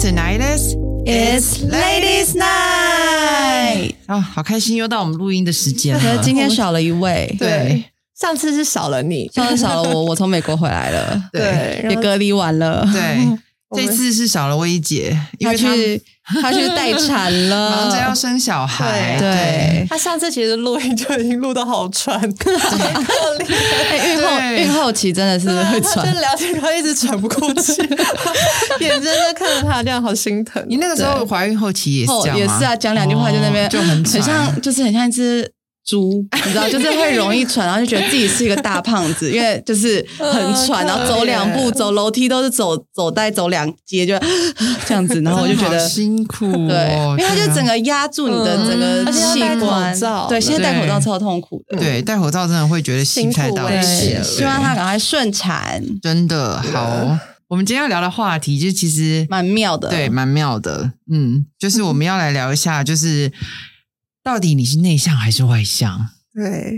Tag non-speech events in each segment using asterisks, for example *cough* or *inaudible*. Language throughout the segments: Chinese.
Tonight is It's Ladies Night。啊，好开心，又到我们录音的时间了。*laughs* 今天少了一位，对，上次是少了你，上次少了我，我从美国回来了，*laughs* 对，也隔离完了，对，*laughs* 这次是少了薇姐，因为她去她去待产了，*laughs* 忙着要生小孩。对，她上次其实录音就已经录到好喘，*laughs* 很可怜。孕 *laughs* 后孕后期真的是会喘，就聊天然后一直喘不过气，眼睁睁看着她这样，好心疼。你那个时候怀孕后期也是这样也是啊，讲两句话就那边就很很像，就是很像一只。猪，你知道，就是会容易喘，然后就觉得自己是一个大胖子，因为就是很喘，然后走两步走楼梯都是走走带走两阶，就 *laughs* 这样子，然后我就觉得辛苦，对，因为它就整个压住你的整个器官，对，现在戴口罩超痛苦的，对，戴口罩真的会觉得心太大血，希望他赶快顺产，真的好。我们今天要聊的话题就其实蛮妙的，对，蛮妙的，嗯，就是我们要来聊一下，就是。到底你是内向还是外向？对，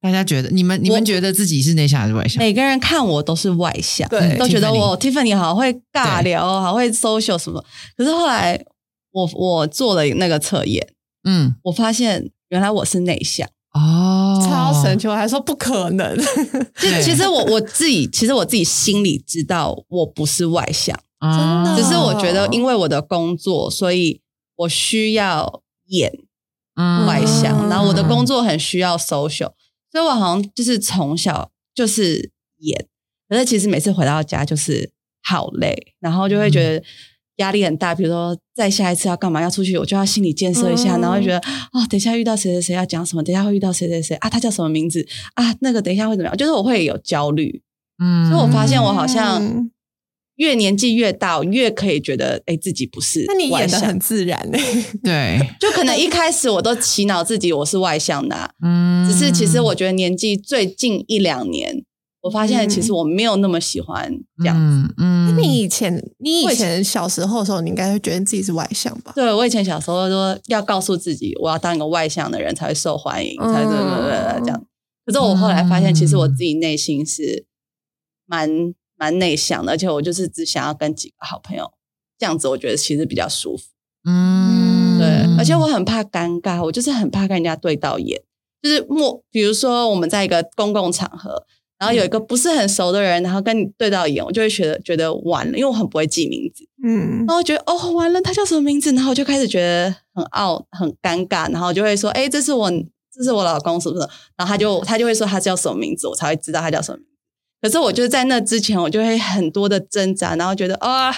大家觉得你们你们觉得自己是内向还是外向？每个人看我都是外向，对，都觉得我 Tiffany 好会尬聊，好会 social 什么。可是后来我我做了那个测验，嗯，我发现原来我是内向哦，超神奇！我还说不可能。*laughs* 就其实我我自己其实我自己心里知道我不是外向，真的。只是我觉得因为我的工作，所以我需要演。外向，然后我的工作很需要 social，所以我好像就是从小就是演，可是其实每次回到家就是好累，然后就会觉得压力很大。比如说再下一次要干嘛要出去，我就要心理建设一下，然后觉得啊，等一下遇到谁谁谁要讲什么，等一下会遇到谁谁谁啊，他叫什么名字啊？那个等一下会怎么样？就是我会有焦虑，嗯，所以我发现我好像。越年纪越大，越可以觉得哎，自己不是。那你演的很自然哎，*laughs* 对，*laughs* 就可能一开始我都洗脑自己我是外向的，嗯，只是其实我觉得年纪最近一两年，我发现其实我没有那么喜欢这样子。嗯，那你以前你以前小时候的时候，你应该会觉得自己是外向吧？对，我以前小时候说要告诉自己，我要当一个外向的人才会受欢迎，才对对对这样。可是我后来发现，其实我自己内心是蛮。蛮内向的，而且我就是只想要跟几个好朋友这样子，我觉得其实比较舒服。嗯，对，而且我很怕尴尬，我就是很怕跟人家对到眼。就是莫，比如说我们在一个公共场合，然后有一个不是很熟的人，然后跟你对到眼，我就会觉得觉得完了，因为我很不会记名字。嗯，然后觉得哦完了，他叫什么名字？然后我就开始觉得很傲，很尴尬，然后就会说，哎，这是我，这是我老公，是不是？然后他就他就会说他叫什么名字，我才会知道他叫什么。可是我就在那之前，我就会很多的挣扎，然后觉得啊，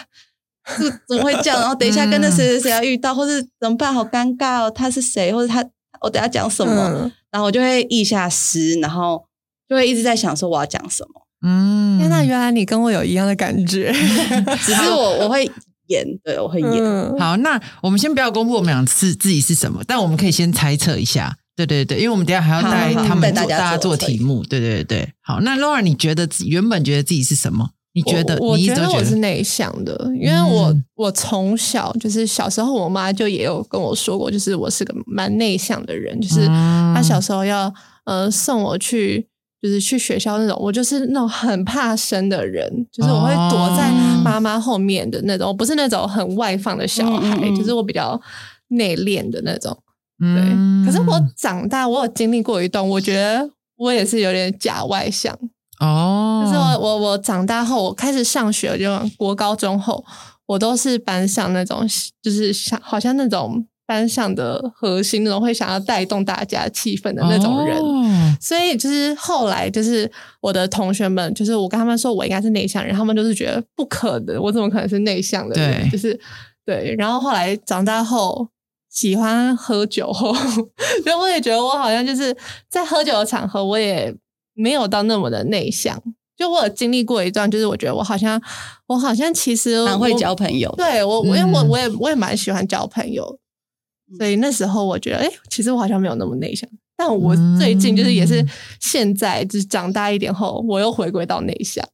是怎么会这样？然后等一下跟那谁谁谁要遇到，或是怎么办？好尴尬哦，他是谁？或者他我等下讲什么？然后我就会意下诗，然后就会一直在想说我要讲什么。嗯，那原来你跟我有一样的感觉，*laughs* *laughs* 只是我我会演，对我会演。好，那我们先不要公布我们俩是自己是什么，但我们可以先猜测一下。对对对，因为我们等下还要带他们大家做题目。对对对，好，那 Laura，你觉得原本觉得自己是什么？你觉得？我觉得我是内向的，因为我我从小就是小时候，我妈就也有跟我说过，就是我是个蛮内向的人，就是她小时候要呃送我去，就是去学校那种，我就是那种很怕生的人，就是我会躲在妈妈后面的那种，我不是那种很外放的小孩，就是我比较内敛的那种。对，可是我长大，我有经历过一段，我觉得我也是有点假外向哦。就是我我我长大后，我开始上学，就国高中后，我都是班上那种，就是像好像那种班上的核心那种，会想要带动大家气氛的那种人。所以就是后来，就是我的同学们，就是我跟他们说我应该是内向人，他们就是觉得不可能，我怎么可能是内向的？对，就是对。然后后来长大后。喜欢喝酒后，*laughs* 所以我也觉得我好像就是在喝酒的场合，我也没有到那么的内向。就我有经历过一段，就是我觉得我好像，我好像其实蛮会交朋友。对我，因为我我也我也蛮喜欢交朋友，所以那时候我觉得，哎，其实我好像没有那么内向。但我最近就是也是现在就是长大一点后，我又回归到内向。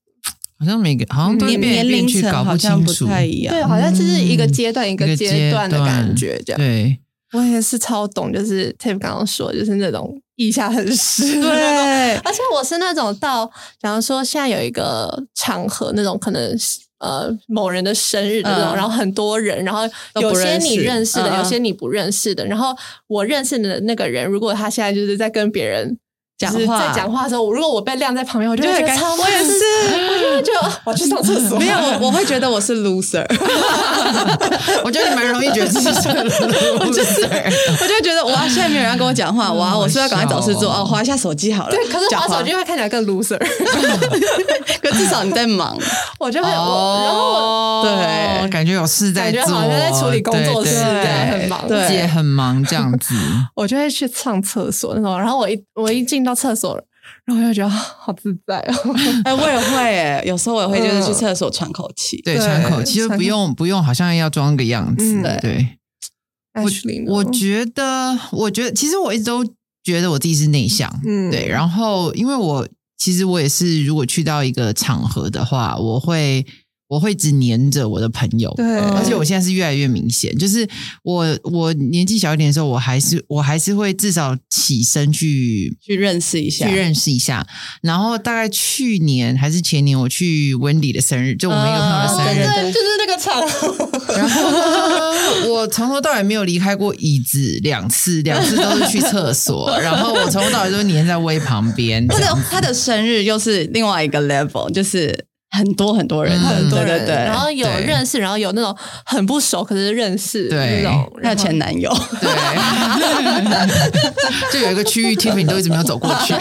好像每个好像年年龄层好像不太一样，对，好像就是一个阶段一个阶段的感觉，这样。对，我也是超懂，就是 Tim 刚刚说，就是那种意下很湿，对。*laughs* 而且我是那种到，假如说现在有一个场合，那种可能呃某人的生日的那种，然后很多人，然后有些你认识的，有些你不认识的，然后我认识的那个人，如果他现在就是在跟别人。讲话在讲话的时候，如果我被晾在旁边，我就会觉得我也是，我就会觉得我去上厕所。没有，我会觉得我是 loser。*laughs* 我觉得你蛮容易觉得自己是 *laughs* loser。我就觉得哇，现在没有人跟我讲话，哇，我是要赶快找事做哦，划一下手机好了。对，可是划手机会看起来更 loser。*laughs* 可至少你在忙，我就会，然后对，感觉有事在做，好像在处理工作室，很忙，姐很忙这样子。我就会去上厕所那种，然后我一我一进。到厕所了，然后我就觉得好自在哦。*laughs* 哎，我也会哎，有时候我也会就是去厕所喘口气，对，喘口气就不用不用，好像要装个样子。对，我我觉得，我觉得其实我一直都觉得我自己是内向，嗯，对。然后因为我其实我也是，如果去到一个场合的话，我会。我会只黏着我的朋友，对，而且我现在是越来越明显，就是我我年纪小一点的时候，我还是我还是会至少起身去去认识一下，去认识一下。然后大概去年还是前年，我去温迪的生日，就我们一个朋友的生日，就是那个场。*laughs* 然后我从头到尾没有离开过椅子两次，两次都是去厕所。*laughs* 然后我从头到尾都黏在威旁边。他的他的生日又是另外一个 level，就是。很多很多人，很多人，对，然后有认识，然后有那种很不熟，可是认识那种，还有前男友，对，*laughs* 就有一个区域，Tiffany 都一直没有走过去，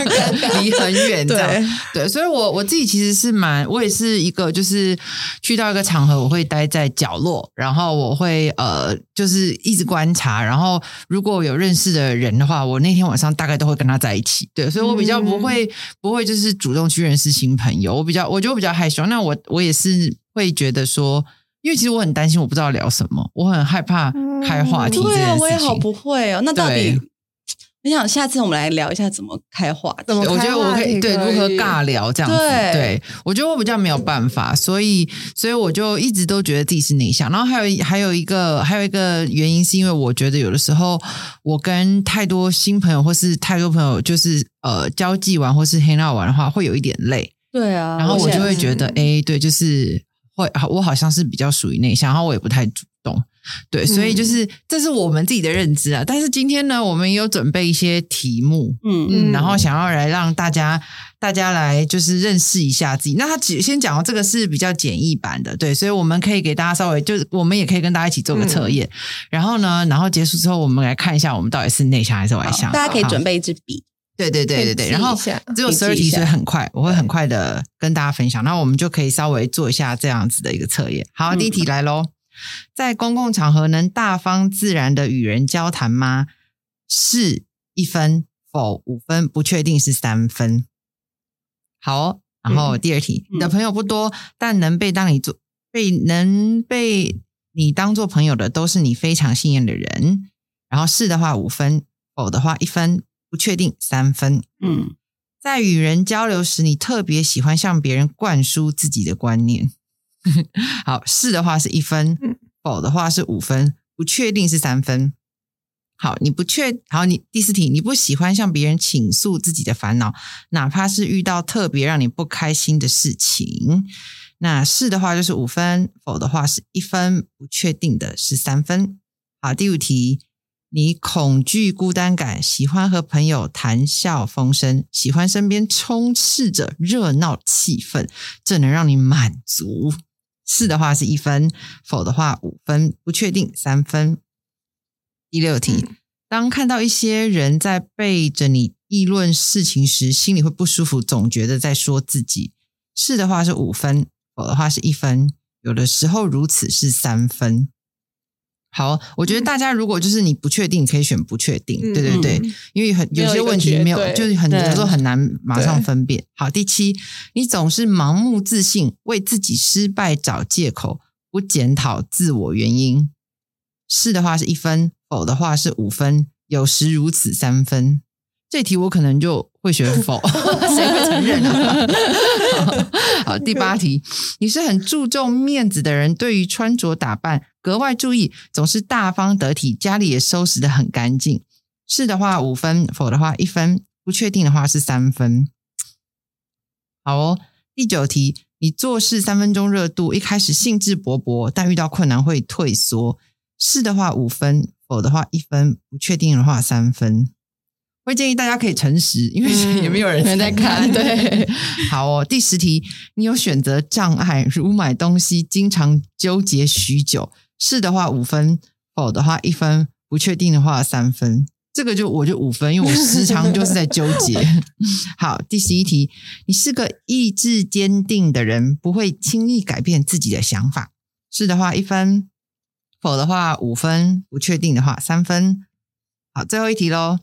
*laughs* 离很远，对，对，所以，我我自己其实是蛮，我也是一个，就是去到一个场合，我会待在角落，然后我会呃，就是一直观察，然后如果有认识的人的话，我那天晚上大概都会跟他在一起，对，所以我比较不会不会就是主动去认识新朋友，我比较我就。比较害羞，那我我也是会觉得说，因为其实我很担心，我不知道聊什么，我很害怕开话题。对啊，我也好不会哦。那到底，我想下次我们来聊一下怎么开话，怎么我觉得我可以对如何尬聊这样子。对，我觉得我比较没有办法，所以所以我就一直都觉得自己是内向。然后还有还有一个还有一个原因，是因为我觉得有的时候我跟太多新朋友或是太多朋友就是呃交际完或是黑闹完的话，会有一点累。对啊，然后我就会觉得，哎，对，就是会，我好像是比较属于内向，然后我也不太主动，对，所以就是这是我们自己的认知啊。但是今天呢，我们也有准备一些题目，嗯嗯，然后想要来让大家大家来就是认识一下自己。那他只先讲这个是比较简易版的，对，所以我们可以给大家稍微就是我们也可以跟大家一起做个测验，然后呢，然后结束之后，我们来看一下我们到底是内向还是外向。大家可以准备一支笔。对对对对对，然后只有十二题，所以很快，我会很快的跟大家分享。那我们就可以稍微做一下这样子的一个测验。好，第一题来喽，在公共场合能大方自然的与人交谈吗？是一分，否五分，不确定是三分。好，然后第二题，你的朋友不多，但能被当你做被能被你当做朋友的，都是你非常信任的人。然后是的话五分，否的话一分。不确定三分。嗯，在与人交流时，你特别喜欢向别人灌输自己的观念。*laughs* 好，是的话是一分，否的话是五分，不确定是三分。好，你不确好，你第四题，你不喜欢向别人倾诉自己的烦恼，哪怕是遇到特别让你不开心的事情。那是的话就是五分，否的话是一分，不确定的是三分。好，第五题。你恐惧孤单感，喜欢和朋友谈笑风生，喜欢身边充斥着热闹气氛，这能让你满足。是的话是一分，否的话五分，不确定三分。第六题，当看到一些人在背着你议论事情时，心里会不舒服，总觉得在说自己。是的话是五分，否的话是一分，有的时候如此是三分。好，我觉得大家如果就是你不确定，可以选不确定，对对对，因为很有些问题没有，就是很多时候很难马上分辨。好，第七，你总是盲目自信，为自己失败找借口，不检讨自我原因。是的话是一分，否的话是五分，有时如此三分。这题我可能就会选否，*laughs* 谁会承认呢？*laughs* 好，第八题，*laughs* 你是很注重面子的人，对于穿着打扮格外注意，总是大方得体，家里也收拾的很干净。是的话五分，否的话一分，不确定的话是三分。好哦，第九题。你做事三分钟热度，一开始兴致勃勃，但遇到困难会退缩。是的话五分，否的话一分，不确定的话三分。会建议大家可以诚实，因为也没有人在看。对，*laughs* 好哦。第十题，你有选择障碍，如买东西经常纠结许久。是的话五分，否的话一分，不确定的话三分。这个就我就五分，因为我时常就是在纠结。*laughs* 好，第十一题，你是个意志坚定的人，不会轻易改变自己的想法。是的话一分，否的话五分，不确定的话三分。好，最后一题喽。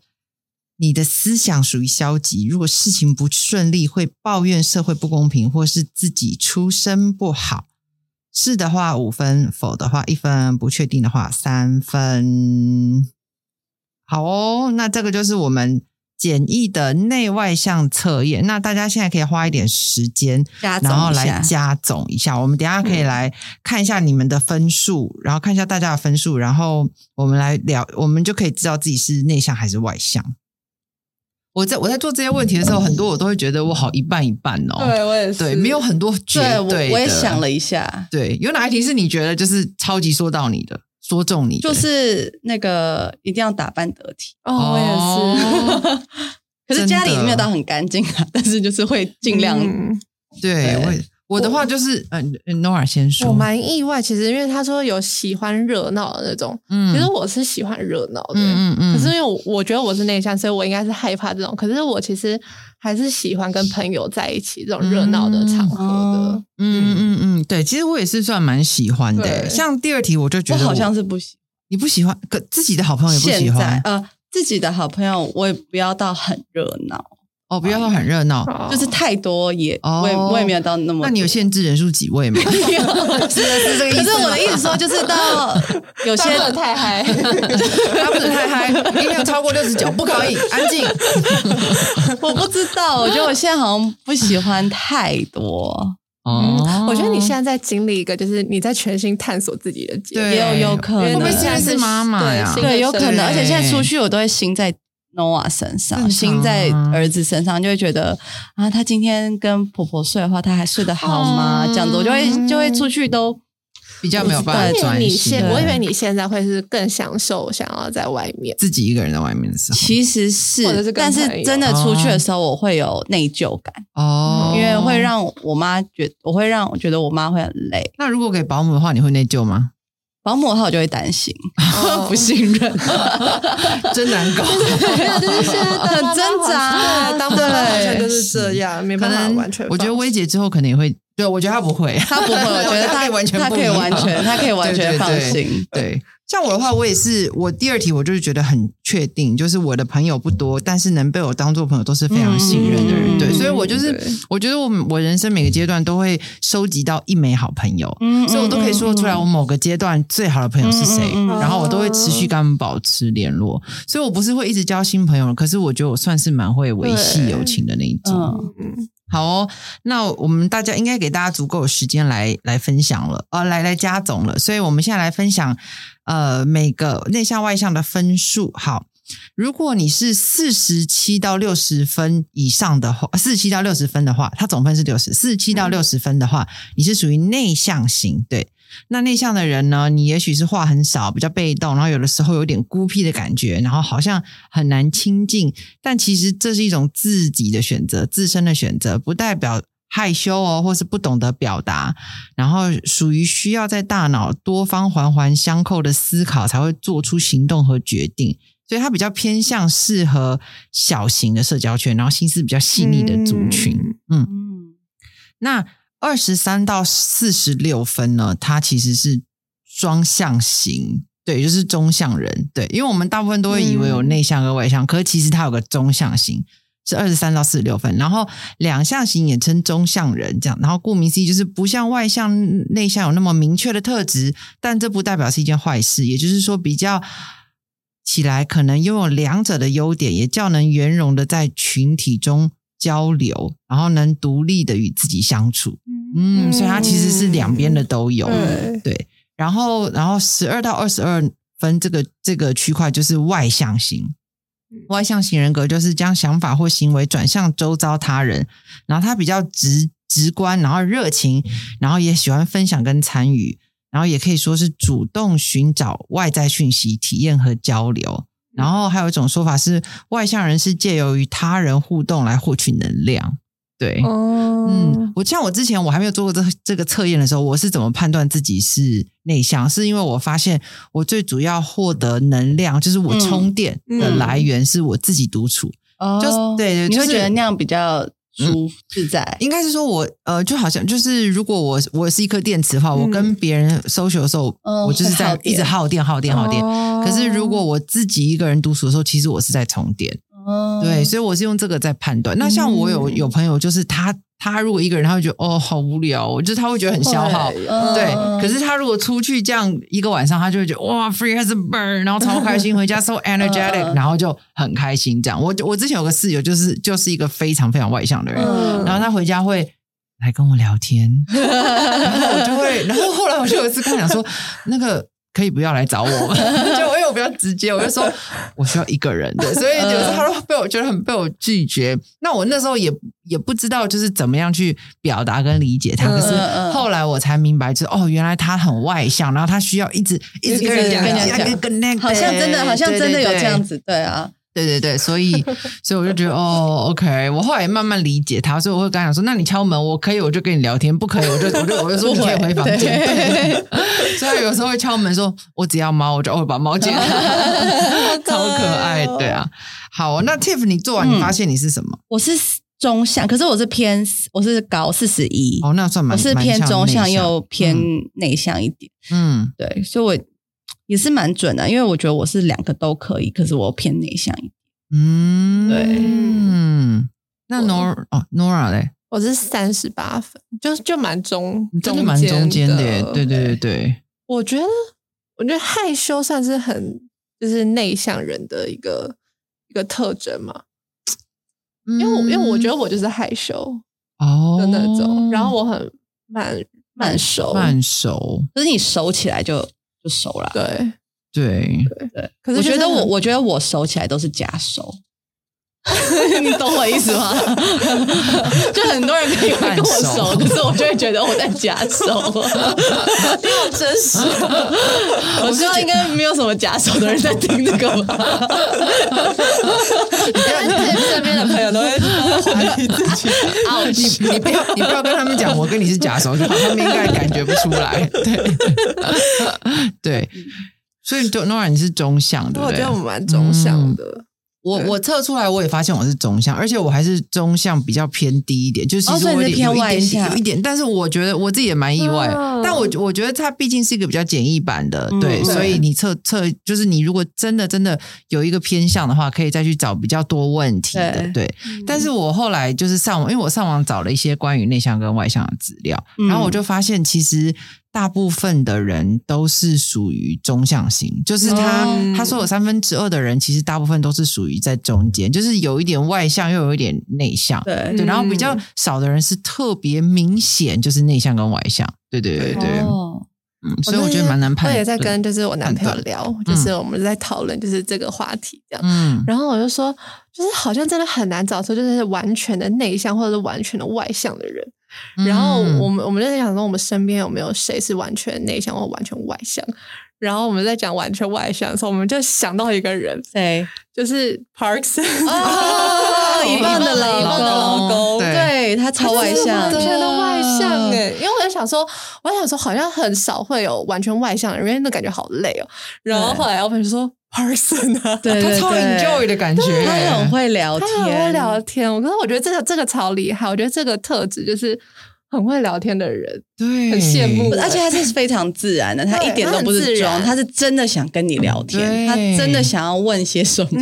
你的思想属于消极，如果事情不顺利，会抱怨社会不公平，或是自己出身不好。是的话五分，否的话一分，不确定的话三分。好哦，那这个就是我们简易的内外向测验。那大家现在可以花一点时间，然后来加总一下。我们等下可以来看一下你们的分数，然后看一下大家的分数，然后我们来聊，我们就可以知道自己是内向还是外向。我在我在做这些问题的时候，很多我都会觉得我好一半一半哦。对，我也是。对，没有很多绝对。我也想了一下，对，有哪一题是你觉得就是超级说到你的，说中你？就是那个一定要打扮得体。哦，我也是。*laughs* 可是家里没有到很干净啊，但是就是会尽量。对，我。我的话就是，嗯，Nora 先说。我蛮意外，其实因为他说有喜欢热闹的那种，嗯，其实我是喜欢热闹的，嗯嗯嗯。可是因为我我觉得我是内向，所以我应该是害怕这种。可是我其实还是喜欢跟朋友在一起这种热闹的场合的，嗯嗯嗯，对，其实我也是算蛮喜欢的。像第二题，我就觉得我好像是不喜，你不喜欢，可自己的好朋友也不喜欢，呃，自己的好朋友我也不要到很热闹。哦，不要说很热闹，就是太多也，我也我也没有到那么。那你有限制人数几位吗？*laughs* 是是这个意思。可是我的意思说，就是到有些人太嗨，他不能太嗨，音量超过六十九不可以，安静。*laughs* 我不知道，我觉得我现在好像不喜欢太多。哦，我觉得你现在在经历一个，就是你在全心探索自己的阶段，也有有可能。会不会现在是妈妈呀？对，有可能。而且现在出去，我都会心在。Noah 身上，心在儿子身上，就会觉得啊，他今天跟婆婆睡的话，他还睡得好吗？这样子，我就会就会出去都比较没有办法专心。我以为你现在会是更享受，想要在外面自己一个人在外面的时候，其实是，但是真的出去的时候，我会有内疚感哦，因为会让我妈觉，我会让我觉得我妈会很累。那如果给保姆的话，你会内疚吗？保姆的话，我就会担心，*laughs* 不信任，*laughs* 真难搞。就是现在很挣扎，当对完全就是这样，没办法完全。我觉得薇姐之后可能也会，对我觉得她不会，她不会，我觉得她可以完全，她可以完全，她可以完全放心，对。像我的话，我也是，我第二题我就是觉得很确定，就是我的朋友不多，但是能被我当做朋友都是非常信任的人，对，所以我就是我觉得我我人生每个阶段都会收集到一枚好朋友，所以我都可以说出来我某个阶段最好的朋友是谁，然后我都会持续跟他们保持联络，所以我不是会一直交新朋友，可是我觉得我算是蛮会维系友情的那一种。嗯。好哦，那我们大家应该给大家足够的时间来来分享了，呃，来来加总了，所以我们现在来分享，呃，每个内向外向的分数。好，如果你是四十七到六十分以上的话，四十七到六十分的话，它总分是六十四十七到六十分的话，你是属于内向型，对。那内向的人呢？你也许是话很少，比较被动，然后有的时候有点孤僻的感觉，然后好像很难亲近。但其实这是一种自己的选择，自身的选择，不代表害羞哦，或是不懂得表达。然后属于需要在大脑多方环环相扣的思考，才会做出行动和决定。所以它比较偏向适合小型的社交圈，然后心思比较细腻的族群。嗯，那。二十三到四十六分呢，它其实是双向型，对，就是中向人，对，因为我们大部分都会以为有内向和外向，可是其实它有个中向型，是二十三到四十六分。然后两向型也称中向人，这样。然后顾名思义，就是不像外向、内向有那么明确的特质，但这不代表是一件坏事。也就是说，比较起来，可能拥有两者的优点，也较能圆融的在群体中。交流，然后能独立的与自己相处，嗯，所以它其实是两边的都有，对。然后，然后十二到二十二分这个这个区块就是外向型，外向型人格就是将想法或行为转向周遭他人，然后他比较直直观，然后热情，然后也喜欢分享跟参与，然后也可以说是主动寻找外在讯息、体验和交流。然后还有一种说法是，外向人是借由与他人互动来获取能量。对，嗯，我像我之前我还没有做过这这个测验的时候，我是怎么判断自己是内向？是因为我发现我最主要获得能量，就是我充电的来源是我自己独处。哦，就对对，你会觉得那样比较。舒自在，应该是说，我呃，就好像就是，如果我我是一颗电池的话，我跟别人 social 的时候，我就是在一直耗电、耗电、耗电。可是如果我自己一个人独处的时候，其实我是在充电。对，所以我是用这个在判断。那像我有有朋友，就是他。他如果一个人，他会觉得哦好无聊，就是他会觉得很消耗，对。可是他如果出去这样一个晚上，他就会觉得哇，free as a bird，然后超开心，*laughs* 回家 so energetic，然后就很开心。这样，我我之前有个室友，就是就是一个非常非常外向的人，然后他回家会来跟我聊天，*laughs* 然后我就会，然后后来我就有一次跟他讲说，那个。可以不要来找我，我比较直接，我就说 *laughs* 我需要一个人。的，所以有时候他都被我觉得很被我拒绝。那我那时候也也不知道就是怎么样去表达跟理解他，可是后来我才明白，就是哦，原来他很外向，然后他需要一直一直跟人讲，好像真的好像真的有这样子，对啊。对对对，所以所以我就觉得哦，OK，我后来也慢慢理解他，所以我会跟他讲说：“那你敲门，我可以，我就跟你聊天；不可以，我就我就我就说你可以回房间。”所以有时候会敲门说：“我只要猫，我就会把猫捡超可爱，对啊。好，那 Tiff，你做完你发现你是什么？我是中向，可是我是偏我是高四十一哦，那算蛮我是偏中向又偏内向一点。嗯，对，所以我。也是蛮准的，因为我觉得我是两个都可以，可是我偏内向一点。嗯，对，嗯，那 Nora 哦，Nora 嘞，我是三十八分，就就蛮中，真的蛮中间的，对对对对。我觉得，我觉得害羞算是很就是内向人的一个一个特征嘛，因为因为我觉得我就是害羞哦的那种，然后我很慢慢熟慢熟，可是你熟起来就。就熟了，对。对。对。可是我觉得我，我觉得我熟起来都是假熟，*laughs* 你懂我意思吗？*laughs* 就很多人可以跟我熟，可是我就会觉得我在假熟，因为我真实。*laughs* 我知道应该没有什么假熟的人在听这个吧？你身边的朋友都会怀疑自己。啊，你你不要你不要跟他们讲，我跟你是假熟就好，他们应该感觉不出来。对对，所以就 Nora 你是中向的，我觉得我蛮中向的。我我测出来，我也发现我是中向，而且我还是中向比较偏低一点，就是其实我有点有一点有一点，但是我觉得我自己也蛮意外。但我我觉得它毕竟是一个比较简易版的，对，所以你测测就是你如果真的真的有一个偏向的话，可以再去找比较多问题的，对。但是我后来就是上网，因为我上网找了一些关于内向跟外向的资料，然后我就发现其实。大部分的人都是属于中向型，就是他他说有三分之二的人，其实大部分都是属于在中间，就是有一点外向又有一点内向，对。对，然后比较少的人是特别明显，就是内向跟外向，对对对对，嗯，所以我觉得蛮难判。我也在跟就是我男朋友聊，就是我们在讨论就是这个话题这样，嗯，然后我就说，就是好像真的很难找出就是完全的内向或者是完全的外向的人。然后我们我们就在想说，我们身边有没有谁是完全内向或完全外向？然后我们在讲完全外向的时候，我们就想到一个人，谁？*laughs* 就是 Parkson，*laughs* 一半的老公，对他超外向，完全的外向哎！因为我在想说，我在想说，好像很少会有完全外向的人，因为那感觉好累哦。然后后来我朋友说。Person 啊，对他超 enjoy 的感觉，他很会聊天，很会聊天。我可是我觉得这个这个超厉害，我觉得这个特质就是很会聊天的人，对，很羡慕。而且他是非常自然的，他一点都不是装，他是真的想跟你聊天，他真的想要问些什么。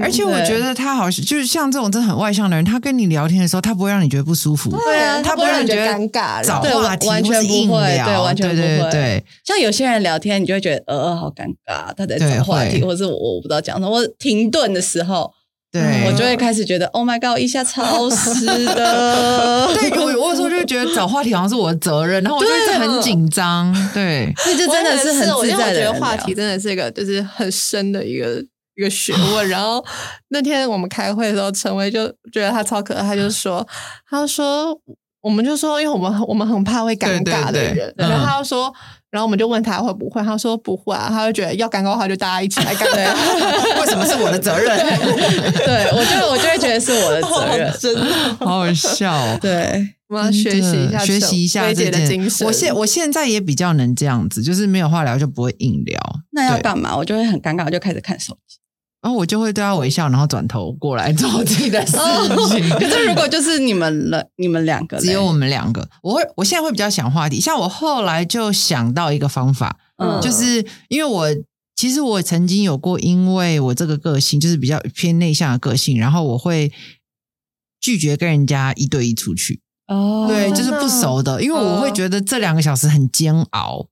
而且我觉得他好像就是像这种真的很外向的人，他跟你聊天的时候，他不会让你觉得不舒服，对啊，他不会让你觉得尴尬，找话题完全不会，对，完全不会。对，像有些人聊天，你就会觉得呃，好尴尬，他在找话题，或者是我我不知道讲什么，我停顿的时候。对，我就会开始觉得，Oh my God，一下超湿的。*laughs* 对，我我有时候就觉得找话题好像是我的责任，然后我就很紧张。对，*laughs* 这真的是很自在的。我觉得话题真的是一个就是很深的一个一一个学问。然后那天我们开会的时候，陈威就觉得他超可爱，他就说，他说，我们就说，因为我们我们很怕会尴尬的人，然后他就说。然后我们就问他会不会，他说不会啊，他就觉得要尴尬的话就大家一起来尴尬。为什么是我的责任？*laughs* 对我就我就会觉得是我的责任，真的 *laughs* 好好笑。对，*laughs* 我要学习一下学习一下这的精神。我现我现在也比较能这样子，就是没有话聊就不会硬聊。那要干嘛？我就会很尴尬，我就开始看手机。然后我就会对他微笑，然后转头过来做自己的事情。*laughs* 可是如果就是你们了，你们两个，只有我们两个，我会我现在会比较想话题。像我后来就想到一个方法，嗯，就是因为我其实我曾经有过，因为我这个个性就是比较偏内向的个性，然后我会拒绝跟人家一对一出去。哦，对，就是不熟的，因为我会觉得这两个小时很煎熬。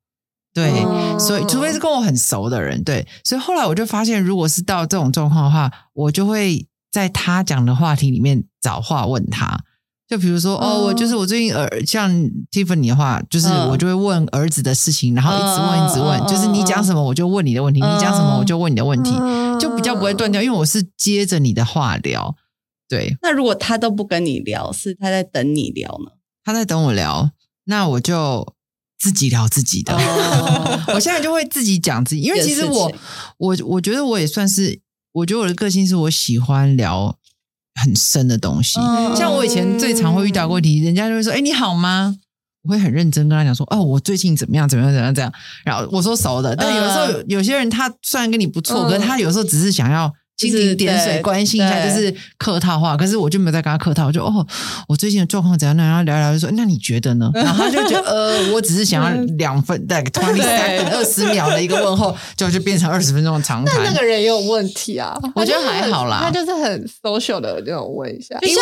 对，所以除非是跟我很熟的人，对，所以后来我就发现，如果是到这种状况的话，我就会在他讲的话题里面找话问他。就比如说，哦，我就是我最近儿像 Tiffany 的话，就是我就会问儿子的事情，然后一直问一直问，就是你讲什么我就问你的问题，你讲什么我就问你的问题，就比较不会断掉，因为我是接着你的话聊。对，那如果他都不跟你聊，是他在等你聊呢？他在等我聊，那我就。自己聊自己的，*laughs* 我现在就会自己讲自己，因为其实我我我觉得我也算是，我觉得我的个性是我喜欢聊很深的东西。像我以前最常会遇到问题，人家就会说：“哎，你好吗？”我会很认真跟他讲说：“哦，我最近怎么样？怎么样？怎么样？这样。”然后我说熟的，但有时候有些人他虽然跟你不错，可是他有时候只是想要。蜻蜓点水，关心一下就是客套话，可是我就没有在跟他客套，我就哦，我最近的状况怎样？然后聊聊就说，那你觉得呢？*laughs* 然后他就觉得呃，我只是想要两分大概 twenty second 二十秒的一个问候，就就变成二十分钟的长谈。那那个人也有问题啊？*laughs* 我觉得还好啦，他就是很 social 的那种问一下，就像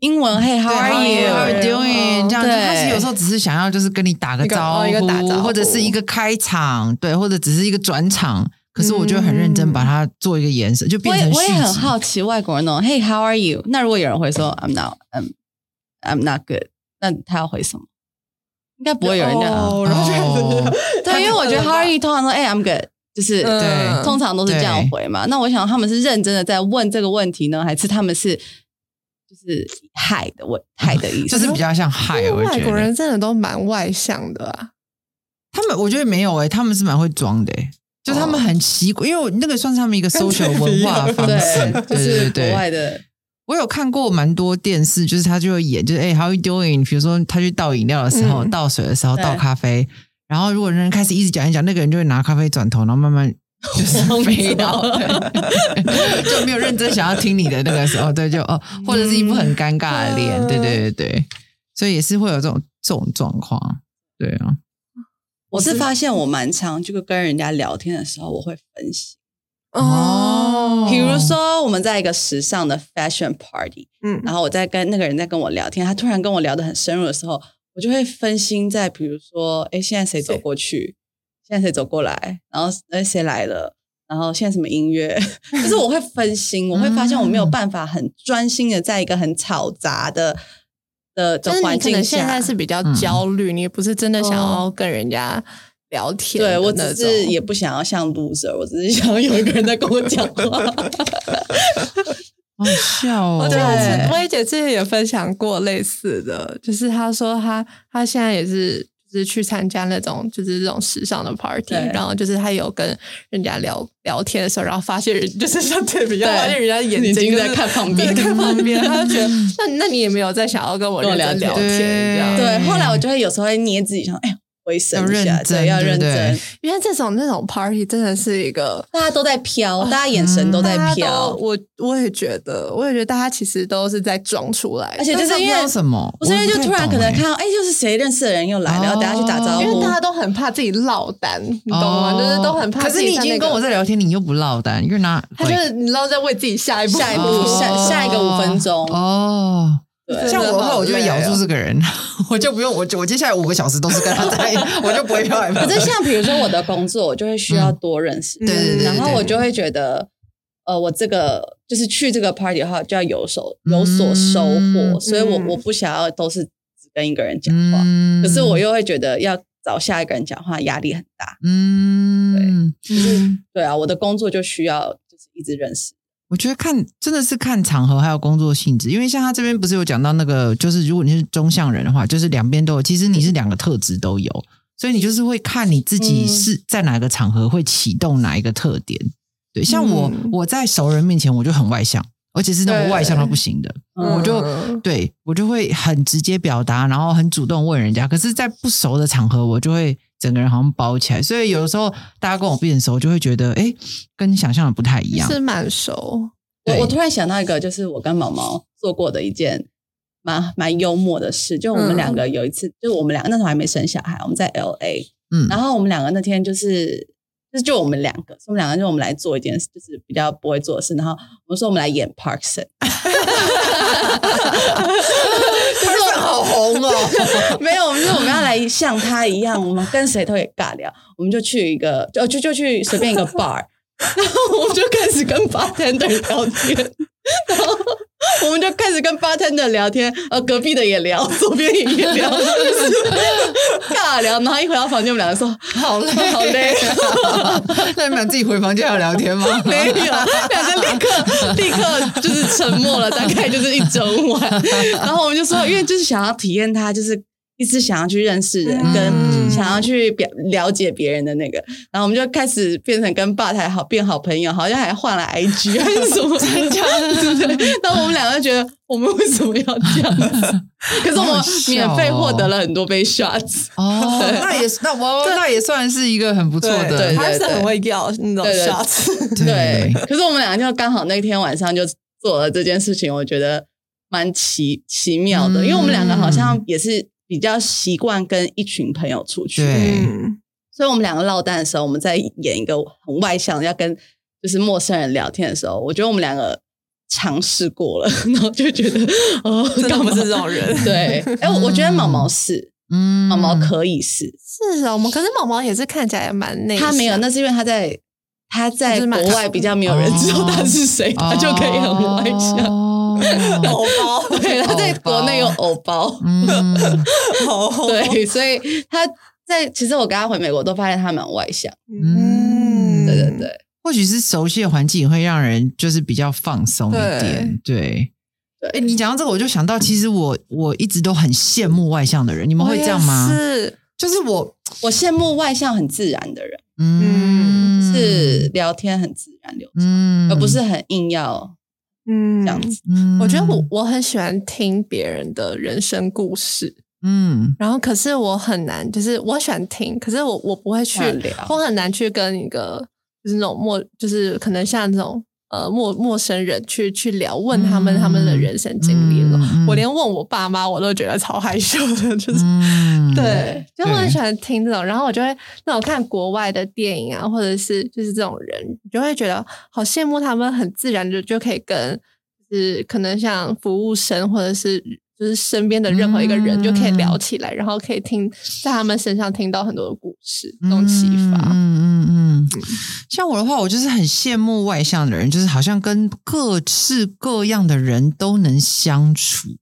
英文 Hey how are you doing 这样，他是有时候只是想要就是跟你打个招呼，或者是一个开场，对，或者只是一个转场。可是我就很认真把它做一个颜色，就变成。我也很好奇外国人那种 “Hey, how are you？” 那如果有人会说 “I'm not, I'm, I'm not good”，那他要回什么？应该不会有人这样。对，因为我觉得 “How are you？” 通常说 “Hey, I'm good”，就是对，通常都是这样回嘛。那我想他们是认真的在问这个问题呢，还是他们是就是嗨的问嗨的意思？*laughs* 就是比较像嗨。外国人真的都蛮外向的啊。他们我觉得没有哎，他们是蛮会装的哎。就他们很奇怪，因为那个算是他们一个 social 文化方式，就是国外的。我有看过蛮多电视，就是他就会演，就是哎，How you doing？比如说他去倒饮料的时候，倒水的时候，倒咖啡，然后如果人开始一直讲一讲，那个人就会拿咖啡转头，然后慢慢就是飞到，*laughs* 就没有认真想要听你的那个时候，对，就哦，或者是一副很尴尬的脸，对对对对，所以也是会有这种这种状况，对啊。我是发现我蛮常就跟人家聊天的时候，我会分析哦。比如说我们在一个时尚的 fashion party，嗯，然后我在跟那个人在跟我聊天，他突然跟我聊得很深入的时候，我就会分心在比如说，哎，现在谁走过去？现在谁走过来？然后哎，谁来了？然后现在什么音乐？*laughs* 就是我会分心，我会发现我没有办法很专心的在一个很嘈杂的。的的环境现在是比较焦虑，你不是真的想要跟人家聊天。对我只是也不想要像 loser，我只是想要有一个人在跟我讲话。好笑哦！对，薇姐之前也分享过类似的，就是她说她她现在也是。是去参加那种就是这种时尚的 party，然后就是他有跟人家聊聊天的时候，然后发现人就是像对比较，发现人家眼睛在看旁边，看旁边，他就觉得 *laughs* 那那你也没有在想要跟我聊天，这样对。后来我就会有时候会捏自己，想哎。回神一下，对，要认真。因为这种那种 party 真的是一个，大家都在飘，大家眼神都在飘。我我也觉得，我也觉得大家其实都是在装出来，而且就是因为什么？不是因为就突然可能看到，哎，就是谁认识的人又来了，然后大家去打招呼。因为大家都很怕自己落单，你懂吗？就是都很怕。可是你已经跟我在聊天，你又不落单，因为拿他就是你知在为自己下一步，下一步，下下一个五分钟哦。像我的话，我就会咬住这个人，*laughs* 我就不用我我接下来五个小时都是跟他在，*laughs* 我就不会飘来飘可是像比如说我的工作，我就会需要多认识，对对对，然后我就会觉得，呃，我这个就是去这个 party 的话，就要有所有所收获，所以我我不想要都是只跟一个人讲话，可是我又会觉得要找下一个人讲话压力很大，嗯，对，就是对啊，我的工作就需要。就是一直认识。我觉得看真的是看场合还有工作性质，因为像他这边不是有讲到那个，就是如果你是中向人的话，就是两边都有，其实你是两个特质都有，所以你就是会看你自己是在哪个场合会启动哪一个特点。对，像我我在熟人面前我就很外向，而且是那种外向到不行的，我就对我就会很直接表达，然后很主动问人家。可是，在不熟的场合，我就会。整个人好像包起来，所以有的时候大家跟我变熟，就会觉得哎，跟你想象的不太一样。是蛮熟。我我突然想到一个，就是我跟毛毛做过的一件蛮蛮幽默的事，就我们两个有一次，就是我们两个那时候还没生小孩，我们在 L A，嗯，然后我们两个那天就是就是就我们两个，我们两个就我们来做一件事，就是比较不会做的事，然后我们说我们来演 Parkson。*laughs* 好红哦！*laughs* 没有，我们说我们要来像他一样，我们跟谁都会尬聊。我们就去一个，就就就去随便一个 bar，*laughs* 然后我们就开始跟 bartender 聊天。然 *laughs* 后我们就开始跟 bartender 聊天，呃，隔壁的也聊，*laughs* 左边也聊，*laughs* 尬聊。然后一回到房间，我们两个说好累，好累。那你们俩自己回房间要聊天吗？没有，两个立刻立刻就是沉默了，大概就是一整晚。然后我们就说，因为就是想要体验他，就是。一直想要去认识人，跟想要去表了解别人的那个，然后我们就开始变成跟吧台好变好朋友，好像还换了 IG 还是什么这样子，对不对？*laughs* 那我们两个觉得，我们为什么要这样子？可是我们免费获得了很多杯 shots 哦，那也那我那也算是一个很不错的，对他是很会要那种 shots，对。可是我们两个就刚好那天晚上就做了这件事情，我觉得蛮奇奇妙的，因为我们两个好像也是。比较习惯跟一群朋友出去，对，所以我们两个落单的时候，我们在演一个很外向要跟就是陌生人聊天的时候，我觉得我们两个尝试过了，*laughs* 然后就觉得哦，干不是这种人？对，*laughs* 哎，我觉得毛毛是，嗯，毛毛可以是，是啊，我们可是毛毛也是看起来蛮内，他没有，那是因为他在他在国外比较没有人知道他是谁，他就可以很外向。*laughs* 偶包，对，他在国内有偶包，嗯，*laughs* 对，*laughs* 所以他在其实我跟他回美国都发现他蛮外向，嗯，对对对，或许是熟悉的环境会让人就是比较放松一点，对，对。哎，你讲到这个，我就想到，其实我我一直都很羡慕外向的人，你们会这样吗？是，就是我我羡慕外向很自然的人，嗯，是聊天很自然流畅，而不是很硬要。嗯，这样子，我觉得我。我很喜欢听别人的人生故事，嗯，然后可是我很难，就是我喜欢听，可是我我不会去聊，我很难去跟一个就是那种陌，就是可能像这种呃陌陌生人去去聊，问他们他们的人生经历了，我连问我爸妈我都觉得超害羞的，就是 *laughs* 对，就我很喜欢听这种，然后我就会那种看国外的电影啊，或者是就是这种人，就会觉得好羡慕他们，很自然就就可以跟。是可能像服务生，或者是就是身边的任何一个人，就可以聊起来，然后可以听在他们身上听到很多的故事，那种启发。嗯嗯嗯。像我的话，我就是很羡慕外向的人，就是好像跟各式各样的人都能相处，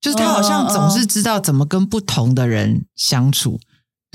就是他好像总是知道怎么跟不同的人相处。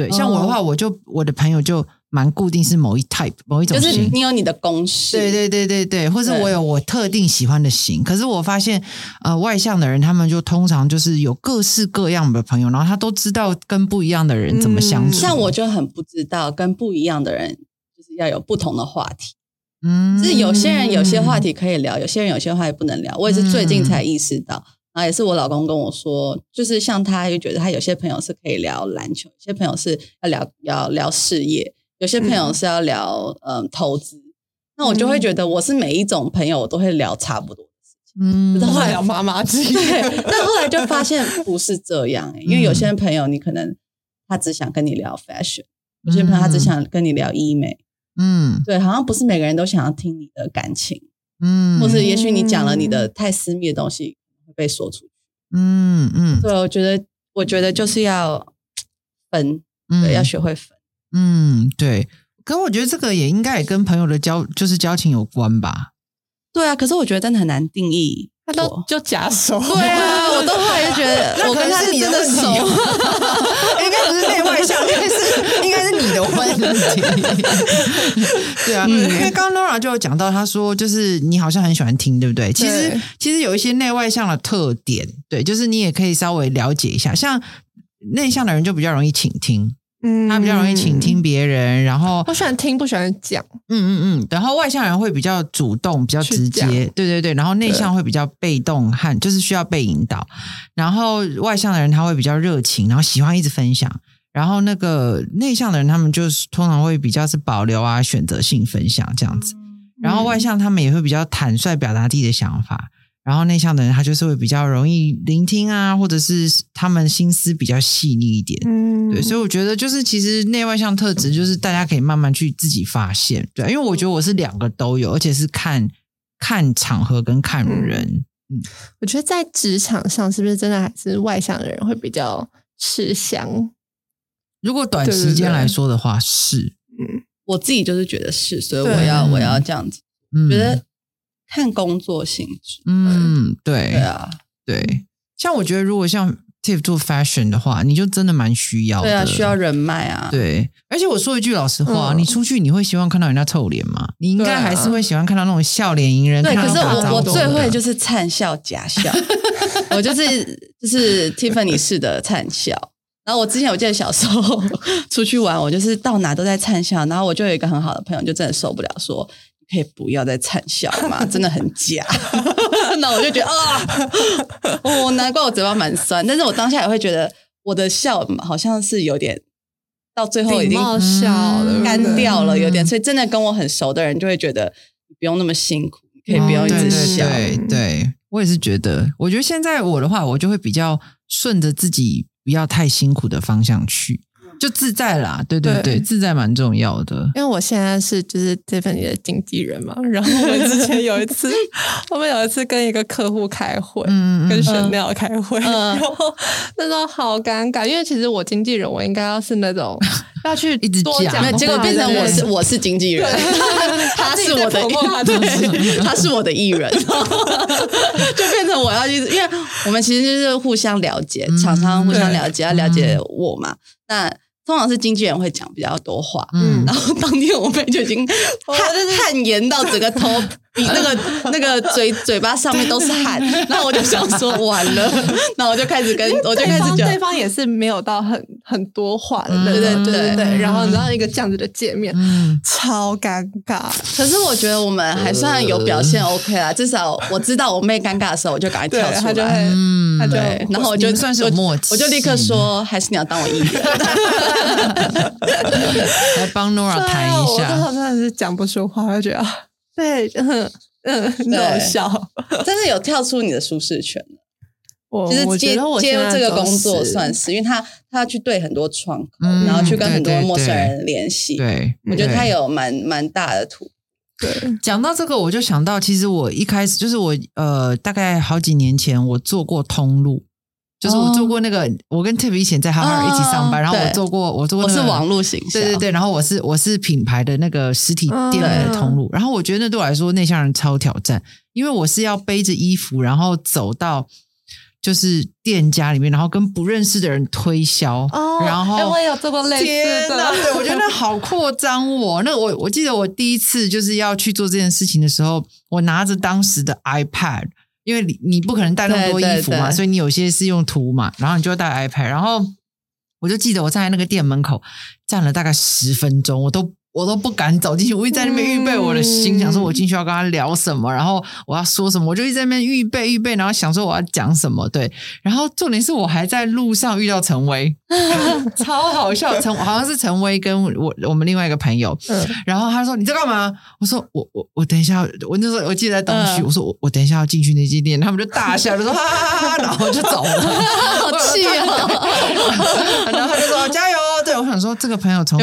对，像我的话，我就我的朋友就。蛮固定是某一 type 某一种型，你有你的公式，对对对对对，或者我有我特定喜欢的型。可是我发现，呃，外向的人他们就通常就是有各式各样的朋友，然后他都知道跟不一样的人怎么相处。像我就很不知道跟不一样的人就是要有不同的话题。嗯，是有些人有些话题可以聊，有些人有些话题不能聊。我也是最近才意识到，然后也是我老公跟我说，就是像他就觉得他有些朋友是可以聊篮球，有些朋友是要聊要聊事业。有些朋友是要聊嗯投资，那我就会觉得我是每一种朋友我都会聊差不多的事情，嗯，后来聊妈妈 *laughs* 之对，但后来就发现不是这样，因为有些朋友你可能他只想跟你聊 fashion，有些朋友他只想跟你聊医美，嗯，对，好像不是每个人都想要听你的感情，嗯，或是也许你讲了你的太私密的东西会被说出去，嗯嗯，对，我觉得我觉得就是要 *tsk* 分，对，要学会分。嗯，对，可我觉得这个也应该也跟朋友的交就是交情有关吧。对啊，可是我觉得真的很难定义他都就假手。*laughs* 对啊，*laughs* 我都后来就觉得，我跟他是真的熟，*laughs* 应该不是内外向，应该是应该是你的问题。对啊，因为刚刚 Nora 就有讲到，他说就是你好像很喜欢听，对不对？其实其实有一些内外向的特点，对，就是你也可以稍微了解一下，像内向的人就比较容易倾听。嗯，他比较容易倾听别人，然后我喜欢听，不喜欢讲。嗯嗯嗯，然后外向人会比较主动，比较直接，对对对。然后内向会比较被动和就是需要被引导。然后外向的人他会比较热情，然后喜欢一直分享。然后那个内向的人他们就是通常会比较是保留啊，选择性分享这样子。然后外向他们也会比较坦率表达自己的想法。然后内向的人，他就是会比较容易聆听啊，或者是他们心思比较细腻一点。嗯，对，所以我觉得就是其实内外向特质，就是大家可以慢慢去自己发现。对，因为我觉得我是两个都有，而且是看看场合跟看人。嗯，我觉得在职场上，是不是真的还是外向的人会比较吃香？如果短时间来说的话，是。嗯，我自己就是觉得是，所以我要我要这样子，觉得。看工作性质，嗯，对，对啊，对，像我觉得，如果像 Tiff 做 fashion 的话，你就真的蛮需要的，需要人脉啊，对。而且我说一句老实话，你出去你会希望看到人家臭脸吗？你应该还是会喜欢看到那种笑脸迎人。对，可是我我最会就是灿笑假笑，*laughs* 我就是就是 Tiffany 式的灿笑。然后我之前我记得小时候 *laughs* 出去玩，我就是到哪都在灿笑，然后我就有一个很好的朋友，就真的受不了说。可以不要再惨笑嘛，真的很假。*laughs* 那我就觉得啊，哦，难怪我嘴巴蛮酸。但是我当下也会觉得我的笑好像是有点到最后已经笑干掉了，有点。所以真的跟我很熟的人就会觉得不用那么辛苦，可以不用一直笑。对，对我也是觉得。我觉得现在我的话，我就会比较顺着自己不要太辛苦的方向去。就自在啦，对对对，自在蛮重要的。因为我现在是就是 Tiffany 的经纪人嘛，然后我们之前有一次，*laughs* 我们有一次跟一个客户开会，跟沈料开会，然后那时候好尴尬，因为其实我经纪人，我应该要是那种 *laughs* 要去一直讲，结果变成我是我是经纪人，他是我的，他是我的艺人，*laughs* 就变成我要一直，因为我们其实就是互相了解，厂商互相了解，要了解我嘛，那。通常是经纪人会讲比较多话，嗯，然后当天我妹就已经汗汗颜到整个头比那个那个嘴嘴巴上面都是汗，然后我就想说 *laughs* 完了，然后我就开始跟我就开始讲，对方也是没有到很很多话的，对对对对，然后你知道一个这样子的界面，超尴尬。可是我觉得我们还算有表现 OK 啦，至少我知道我妹尴尬的时候，我就赶快跳出来，嗯，对，然后我就算是默契，我就立刻说，还是你要当我艺人。*laughs* 来帮 Nora 谈一下，*laughs* 我真的是讲不出话，我觉得对，嗯 *laughs* 嗯，搞笑，但是有跳出你的舒适圈其实接接这个工作算是，因为他他要去对很多窗口，然后去跟很多陌生人联系。对，我觉得他有蛮蛮大的图。对，讲到这个，我就想到，其实我一开始就是我呃，大概好几年前我做过通路。就是我做过那个，我跟 Tiff 以前在哈尔一起上班，然后我做过，我做过，我是网络型，对对对，然后我是我是品牌的那个实体店的通路，然后我觉得那对我来说内向人超挑战，因为我是要背着衣服，然后走到就是店家里面，然后跟不认识的人推销，然后我也有做过类似的，我觉得好扩张我。那我我记得我第一次就是要去做这件事情的时候，我拿着当时的 iPad。因为你你不可能带那么多衣服嘛，所以你有些是用图嘛，然后你就带 iPad，然后我就记得我站在那个店门口站了大概十分钟，我都。我都不敢走进去，我一直在那边预备我的心，想说我进去要跟他聊什么，然后我要说什么，我就一直在那边预备预备，然后想说我要讲什么。对，然后重点是我还在路上遇到陈威，*laughs* 超好笑。陈好像是陈威跟我我们另外一个朋友，然后他说你在干嘛？我说我我我等一下，我那时候我记得在东区，我说我我等一下要进去那间店，他们就大笑，就说哈哈哈哈，然后就走了，*laughs* 好气哦！*laughs* 然后他就说加油。想说这个朋友从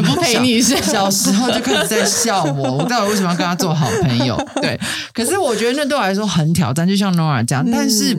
小时候就开始在笑我，我到底为什么要跟他做好朋友？*laughs* 对，可是我觉得那对我来说很挑战，就像 Nora 这样。但是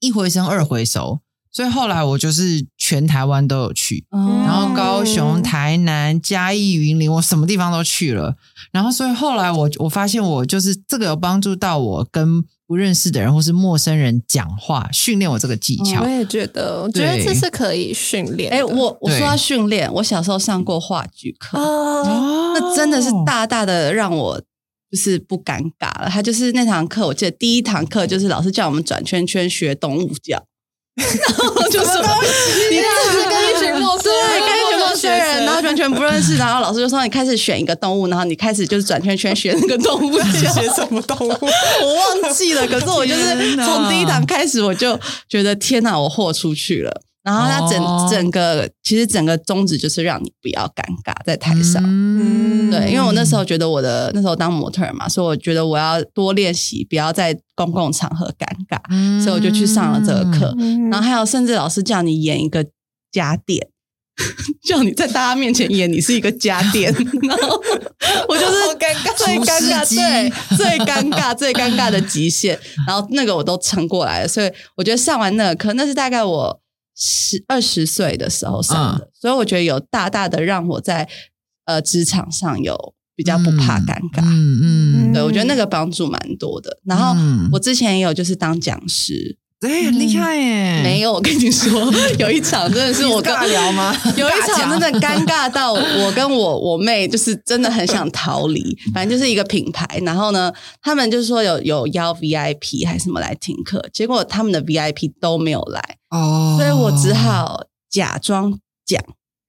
一回生二回熟，所以后来我就是全台湾都有去，然后高雄、台南、嘉义、云林，我什么地方都去了。然后所以后来我我发现我就是这个有帮助到我跟不认识的人或是陌生人讲话，训练我这个技巧。我也觉得，我觉得这是可以训练。哎，我我说要训练，我小时候上过话剧课，那真的是大大的让我就是不尴尬了。他就是那堂课，我记得第一堂课就是老师叫我们转圈圈学动物叫。*laughs* 然后就说：“你是跟一群陌生人，跟一群陌生人，然后完全不认识。然后老师就说：你开始选一个动物，然后你开始就是转圈圈学那个动物，学什么动物？我忘记了。可是我就是从第一堂开始，我就觉得天哪，我豁出去了。”然后他整整个其实整个宗旨就是让你不要尴尬在台上，对，因为我那时候觉得我的那时候当模特嘛，所以我觉得我要多练习，不要在公共场合尴尬，所以我就去上了这个课。然后还有甚至老师叫你演一个家电，*laughs* 叫你在大家面前演你是一个家电，*laughs* 然后我就是尴尬最尴尬最最尴尬最尴尬的极限，然后那个我都撑过来了，所以我觉得上完那个课，那是大概我。十二十岁的时候上的，所以我觉得有大大的让我在呃职场上有比较不怕尴尬。嗯嗯，对我觉得那个帮助蛮多的。然后我之前也有就是当讲师。对，很厉害耶！没有，我跟你说，有一场真的是我尬聊吗？*laughs* 有一场真的尴尬到我跟我我妹，就是真的很想逃离。反正就是一个品牌，然后呢，他们就是说有有邀 VIP 还是什么来听课，结果他们的 VIP 都没有来哦，所以我只好假装讲，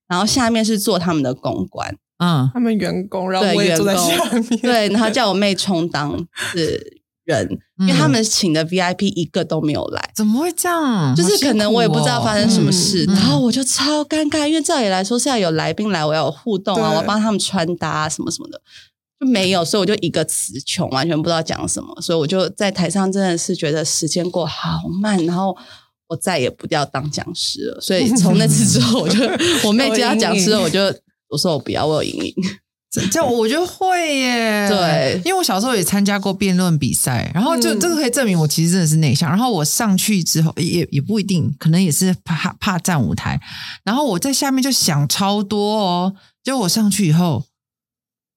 然后下面是做他们的公关，嗯，他们员工，然后我也坐在下面，对，然后叫我妹充当是。人，因为他们请的 VIP 一个都没有来，怎么会这样？就是可能我也不知道发生什么事，然后我就超尴尬，因为照理来说是要有来宾来，我要有互动啊，我要帮他们穿搭什么什么的，就没有，所以我就一个词穷，完全不知道讲什么，所以我就在台上真的是觉得时间过好慢，然后我再也不要当讲师了。所以从那次之后，我就我妹叫他讲师，我就我说我不要，我有阴影。这我觉得会耶，*laughs* 对，因为我小时候也参加过辩论比赛，然后就这个可以证明我其实真的是内向。然后我上去之后，也也不一定，可能也是怕怕站舞台。然后我在下面就想超多哦，结果我上去以后，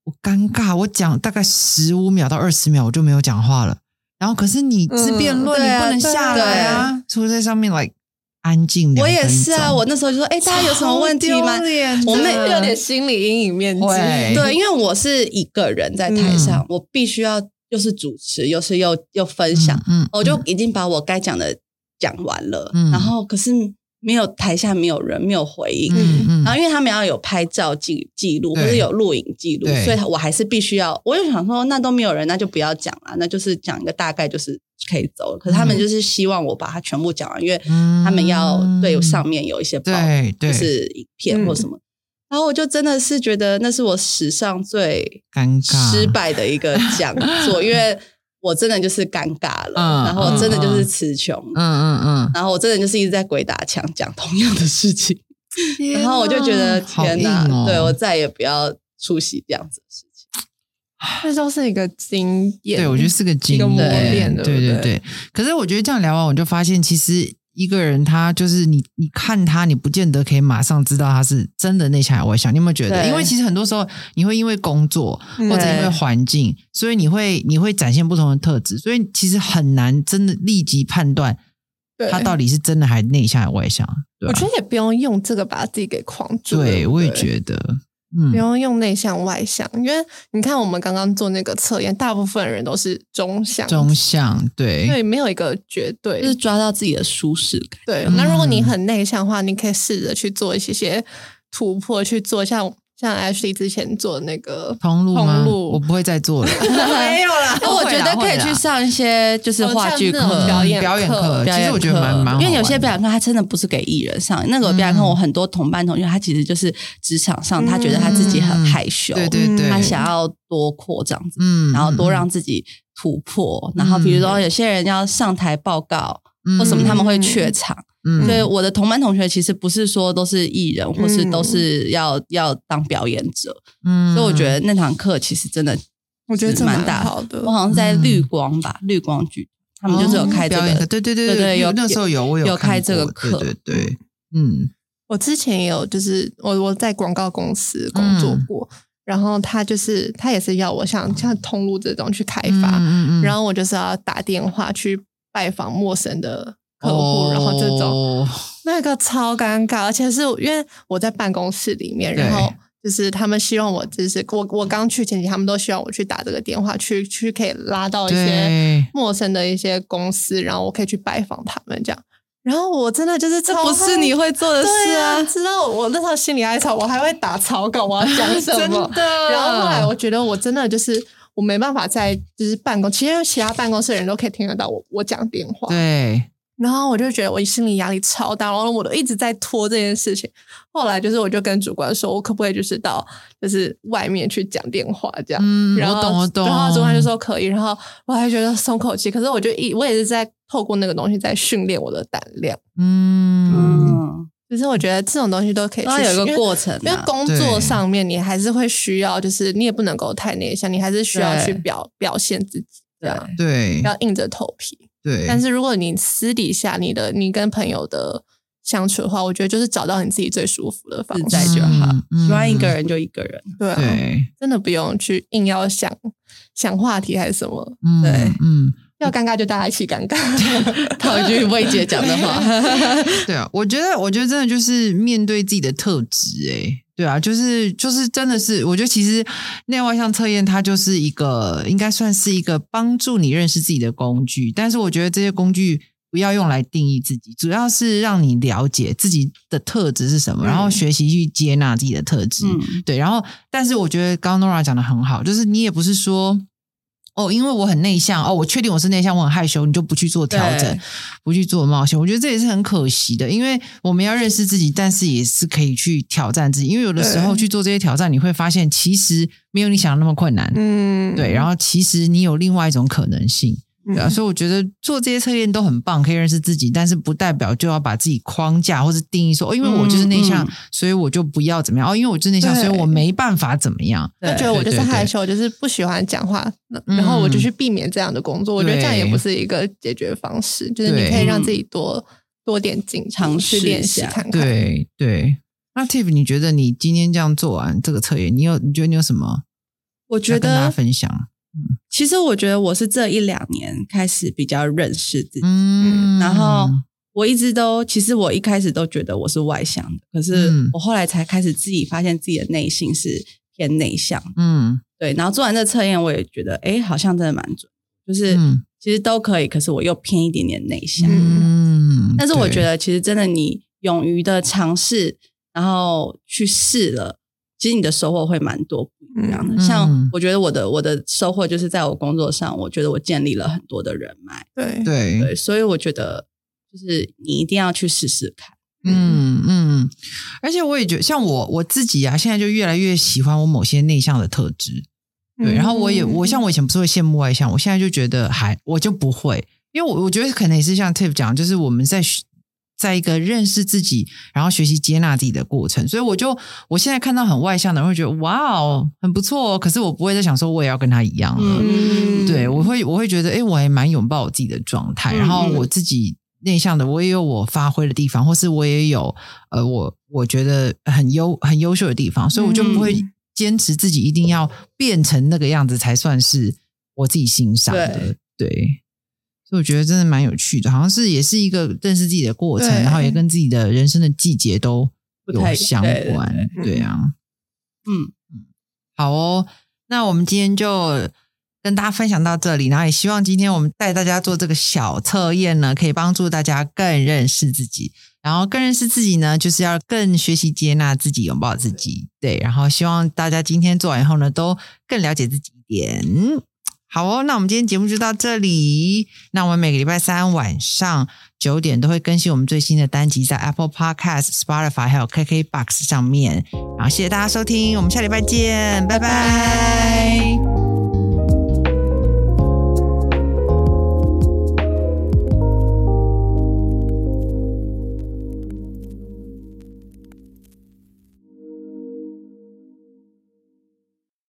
我尴尬，我讲大概十五秒到二十秒，我就没有讲话了。然后可是你是辩论，你不能下来啊，除了在上面 like。安静。我也是啊，我那时候就说：“哎，大家有什么问题吗？”我们有点心理阴影面积。对，因为我是一个人在台上，我必须要又是主持，又是又又分享，嗯，我就已经把我该讲的讲完了，然后可是。没有台下没有人，没有回应。然后因为他们要有拍照记记录，或者有录影记录，所以我还是必须要。我就想说，那都没有人，那就不要讲了，那就是讲一个大概，就是可以走了。可是他们就是希望我把它全部讲完，因为他们要对上面有一些报，就是影片或什么。然后我就真的是觉得那是我史上最尴尬、失败的一个讲座，因为。我真的就是尴尬了，然后真的就是词穷，嗯嗯嗯，然后我真的就是一直在鬼打墙讲同样的事情，*laughs* 然后我就觉得天哪，对我再也不要出席这样子的事情，*sighs* 这都是一个经验，对我觉得是个经验，对对对。可是我觉得这样聊完，我就发现其实。一个人，他就是你，你看他，你不见得可以马上知道他是真的内向还是外向。你有没有觉得？因为其实很多时候，你会因为工作或者因为环境，所以你会你会展现不同的特质，所以其实很难真的立即判断他到底是真的还内向还是外向。我觉得也不用用这个把自己给框住。对，我也觉得。不用用内向外向，因为你看我们刚刚做那个测验，大部分人都是中向。中向，对，对，没有一个绝对，就是抓到自己的舒适感。对，那如果你很内向的话，你可以试着去做一些些突破，去做像。像 Ashley 之前做那个通路吗？我不会再做了，*laughs* 没有了。*laughs* 我觉得可以去上一些就是话剧课、表演表演课。其实我觉得蛮蛮，因为有些表演课它真的不是给艺人上。那个表演课，我很多同班同学，他其实就是职场上，他觉得他自己很害羞，对对对，他想要多扩这样子，嗯，然后多让自己突破。然后比如说有些人要上台报告或什么，他们会怯场。所以我的同班同学其实不是说都是艺人，或是都是要要当表演者。嗯，所以我觉得那堂课其实真的，我觉得蛮大好的。我好像在绿光吧，绿光剧，他们就是有开这个，对对对对对，有那时候有我有开这个课，对对，嗯，我之前也有，就是我我在广告公司工作过。然后他就是他也是要我像像通路这种去开发，嗯嗯然后我就是要打电话去拜访陌生的客户，然后这种那个超尴尬，而且是因为我在办公室里面，然后就是他们希望我就是我我刚去前期，他们都希望我去打这个电话，去 *laughs* 去可以拉到一些陌生的一些公司，然后我可以去拜访他们这样。然后我真的就是这不是你会做的事啊！知道我那时候心里哀吵，我还会打草稿，我要讲什么？然后后来我觉得我真的就是我没办法在就是办公，其实其他办公室的人都可以听得到我我讲电话。对。然后我就觉得我心理压力超大，然后我都一直在拖这件事情。后来就是我就跟主管说，我可不可以就是到就是外面去讲电话这样？嗯，我懂我懂。然后主管就说可以，然后我还觉得松口气。可是我就一我也是在透过那个东西在训练我的胆量。嗯，其实我觉得这种东西都可以，它有一个过程。因为工作上面你还是会需要，就是你也不能够太内向，你还是需要去表表现自己，这样对，要硬着头皮。对，但是如果你私底下你的你跟朋友的相处的话，我觉得就是找到你自己最舒服的方式就好。喜欢一个人就一个人，对，真的不用去硬要想想话题还是什么。对，嗯，要尴尬就大家一起尴尬，*laughs* 套一句魏姐讲的话。*laughs* 对啊，我觉得，我觉得真的就是面对自己的特质，哎。对啊，就是就是真的是，我觉得其实内外向测验它就是一个，应该算是一个帮助你认识自己的工具。但是我觉得这些工具不要用来定义自己，主要是让你了解自己的特质是什么，然后学习去接纳自己的特质。对，然后但是我觉得刚刚 Nora 讲的很好，就是你也不是说。哦，因为我很内向哦，我确定我是内向，我很害羞，你就不去做调整，不去做冒险，我觉得这也是很可惜的。因为我们要认识自己，但是也是可以去挑战自己。因为有的时候去做这些挑战，你会发现其实没有你想的那么困难。嗯，对。然后其实你有另外一种可能性。对啊，所以我觉得做这些测验都很棒，可以认识自己，但是不代表就要把自己框架或者定义说哦，因为我就是内向，所以我就不要怎么样哦，因为我就是内向，所以我没办法怎么样。就觉得我就是害羞，就是不喜欢讲话，然后我就去避免这样的工作。我觉得这样也不是一个解决方式，就是你可以让自己多多点紧张去练习看看。对对，那 Tiff，你觉得你今天这样做完这个测验，你有你觉得你有什么？我觉得跟大家分享。其实我觉得我是这一两年开始比较认识自己，嗯，然后我一直都，其实我一开始都觉得我是外向的，可是我后来才开始自己发现自己的内心是偏内向，嗯，对。然后做完这测验，我也觉得，哎，好像真的蛮准，就是其实都可以，可是我又偏一点点内向，嗯。但是我觉得，其实真的你勇于的尝试，然后去试了。其实你的收获会蛮多像我觉得我的我的收获就是在我工作上，我觉得我建立了很多的人脉，对。对。对，所以我觉得就是你一定要去试试看，嗯嗯，而且我也觉得像我我自己啊，现在就越来越喜欢我某些内向的特质，对，然后我也我像我以前不是会羡慕外向，我现在就觉得还我就不会，因为我我觉得可能也是像 Tiff 讲，就是我们在。在一个认识自己，然后学习接纳自己的过程，所以我就我现在看到很外向的人，会觉得哇哦，很不错。可是我不会再想说我也要跟他一样了。对我会我会觉得，哎，我还蛮拥抱我自己的状态。然后我自己内向的，我也有我发挥的地方，或是我也有呃，我我觉得很优很优秀的地方，所以我就不会坚持自己一定要变成那个样子才算是我自己欣赏的。对。所以我觉得真的蛮有趣的，好像是也是一个认识自己的过程，然后也跟自己的人生的季节都有相关，对啊，嗯。嗯，好哦，那我们今天就跟大家分享到这里，然后也希望今天我们带大家做这个小测验呢，可以帮助大家更认识自己，然后更认识自己呢，就是要更学习接纳自己，拥抱自己，对，然后希望大家今天做完以后呢，都更了解自己一点。好哦，那我们今天节目就到这里。那我们每个礼拜三晚上九点都会更新我们最新的单集，在 Apple Podcast、Spotify 还有 KK Box 上面。然后谢谢大家收听，我们下礼拜见，拜拜。